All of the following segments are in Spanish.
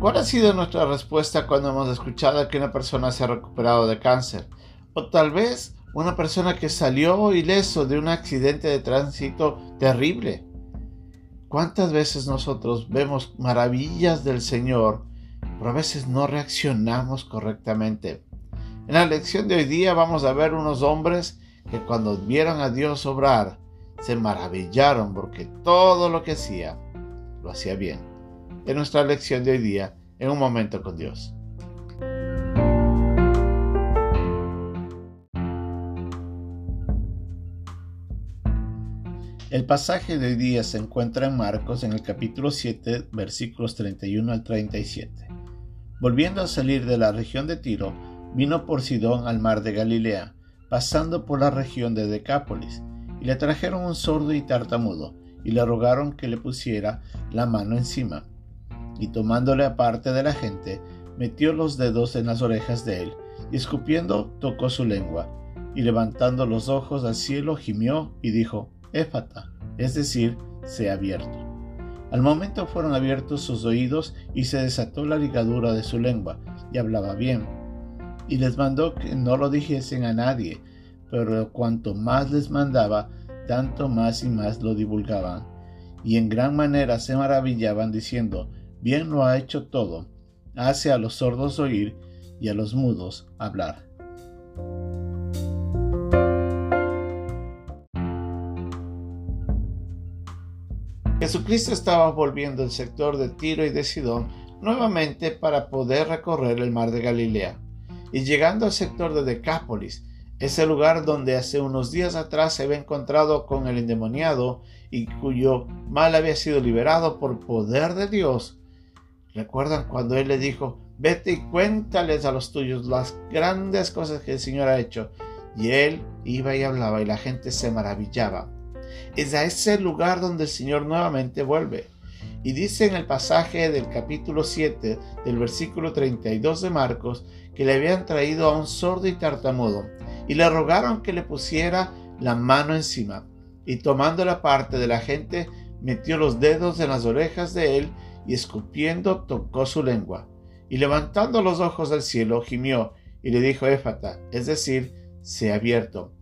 ¿Cuál ha sido nuestra respuesta cuando hemos escuchado que una persona se ha recuperado de cáncer? O tal vez una persona que salió ileso de un accidente de tránsito terrible. ¿Cuántas veces nosotros vemos maravillas del Señor, pero a veces no reaccionamos correctamente? En la lección de hoy día vamos a ver unos hombres que cuando vieron a Dios obrar, se maravillaron porque todo lo que hacía, lo hacía bien. En nuestra lección de hoy día, en un momento con Dios. El pasaje de hoy día se encuentra en Marcos en el capítulo 7, versículos 31 al 37. Volviendo a salir de la región de Tiro, vino por Sidón al mar de Galilea, pasando por la región de Decápolis, y le trajeron un sordo y tartamudo, y le rogaron que le pusiera la mano encima. Y tomándole aparte de la gente, metió los dedos en las orejas de él, y escupiendo tocó su lengua, y levantando los ojos al cielo gimió y dijo, Éfata, es decir, sea abierto. Al momento fueron abiertos sus oídos y se desató la ligadura de su lengua, y hablaba bien y les mandó que no lo dijesen a nadie, pero cuanto más les mandaba, tanto más y más lo divulgaban, y en gran manera se maravillaban diciendo, bien lo ha hecho todo, hace a los sordos oír y a los mudos hablar. Jesucristo estaba volviendo el sector de Tiro y de Sidón nuevamente para poder recorrer el mar de Galilea y llegando al sector de Decápolis, ese lugar donde hace unos días atrás se había encontrado con el endemoniado y cuyo mal había sido liberado por poder de Dios. ¿Recuerdan cuando él le dijo, vete y cuéntales a los tuyos las grandes cosas que el Señor ha hecho? Y él iba y hablaba y la gente se maravillaba. Es a ese lugar donde el Señor nuevamente vuelve. Y dice en el pasaje del capítulo 7 del versículo 32 de Marcos que le habían traído a un sordo y tartamudo y le rogaron que le pusiera la mano encima. Y tomando la parte de la gente, metió los dedos en las orejas de él y escupiendo tocó su lengua. Y levantando los ojos al cielo, gimió y le dijo Éfata, es decir, se ha abierto.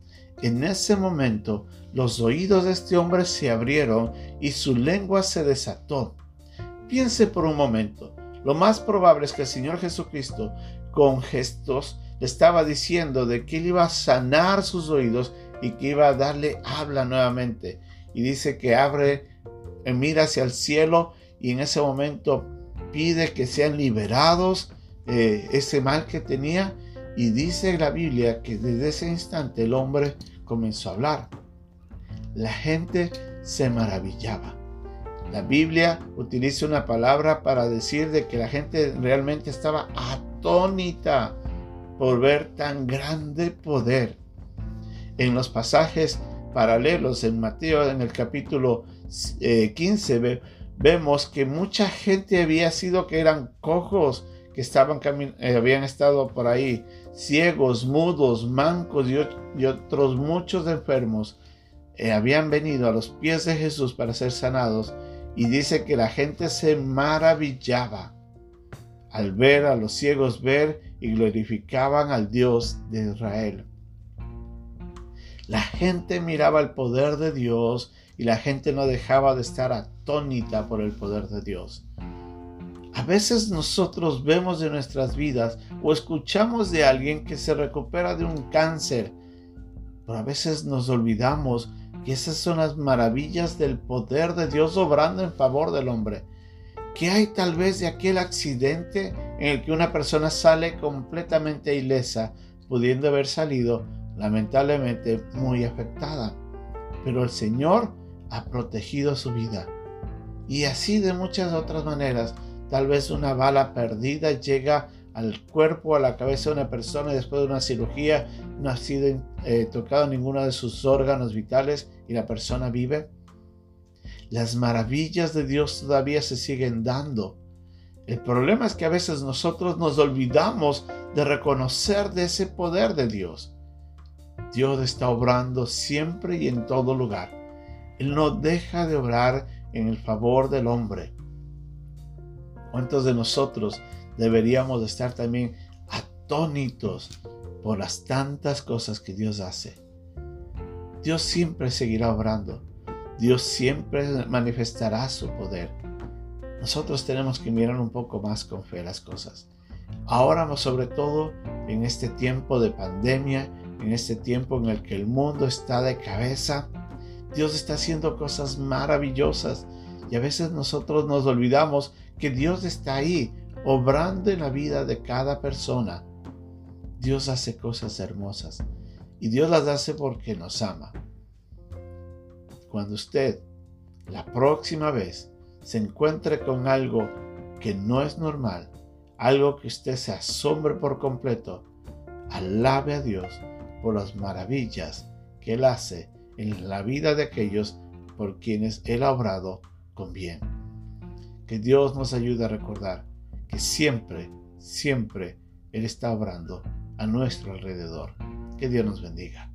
En ese momento los oídos de este hombre se abrieron y su lengua se desató. Piense por un momento. Lo más probable es que el Señor Jesucristo, con gestos, le estaba diciendo de que él iba a sanar sus oídos y que iba a darle habla nuevamente. Y dice que abre, mira hacia el cielo y en ese momento pide que sean liberados eh, ese mal que tenía. Y dice la Biblia que desde ese instante el hombre comenzó a hablar la gente se maravillaba. La Biblia utiliza una palabra para decir de que la gente realmente estaba atónita por ver tan grande poder. En los pasajes paralelos en Mateo en el capítulo 15 eh, vemos que mucha gente había sido que eran cojos, que estaban eh, habían estado por ahí, ciegos, mudos, mancos y otros muchos enfermos eh, habían venido a los pies de Jesús para ser sanados y dice que la gente se maravillaba al ver a los ciegos ver y glorificaban al Dios de Israel. La gente miraba el poder de Dios y la gente no dejaba de estar atónita por el poder de Dios. A veces nosotros vemos de nuestras vidas o escuchamos de alguien que se recupera de un cáncer, pero a veces nos olvidamos y esas son las maravillas del poder de Dios obrando en favor del hombre. ¿Qué hay tal vez de aquel accidente en el que una persona sale completamente ilesa, pudiendo haber salido lamentablemente muy afectada? Pero el Señor ha protegido su vida. Y así de muchas otras maneras, tal vez una bala perdida llega al cuerpo, a la cabeza de una persona después de una cirugía, no ha sido eh, tocado ninguno de sus órganos vitales y la persona vive. Las maravillas de Dios todavía se siguen dando. El problema es que a veces nosotros nos olvidamos de reconocer de ese poder de Dios. Dios está obrando siempre y en todo lugar. Él no deja de obrar en el favor del hombre. ¿Cuántos de nosotros deberíamos estar también atónitos por las tantas cosas que Dios hace? Dios siempre seguirá obrando. Dios siempre manifestará su poder. Nosotros tenemos que mirar un poco más con fe las cosas. Ahora, sobre todo, en este tiempo de pandemia, en este tiempo en el que el mundo está de cabeza, Dios está haciendo cosas maravillosas y a veces nosotros nos olvidamos que Dios está ahí, obrando en la vida de cada persona. Dios hace cosas hermosas y Dios las hace porque nos ama. Cuando usted la próxima vez se encuentre con algo que no es normal, algo que usted se asombre por completo, alabe a Dios por las maravillas que Él hace en la vida de aquellos por quienes Él ha obrado con bien. Que Dios nos ayude a recordar que siempre, siempre Él está obrando a nuestro alrededor. Que Dios nos bendiga.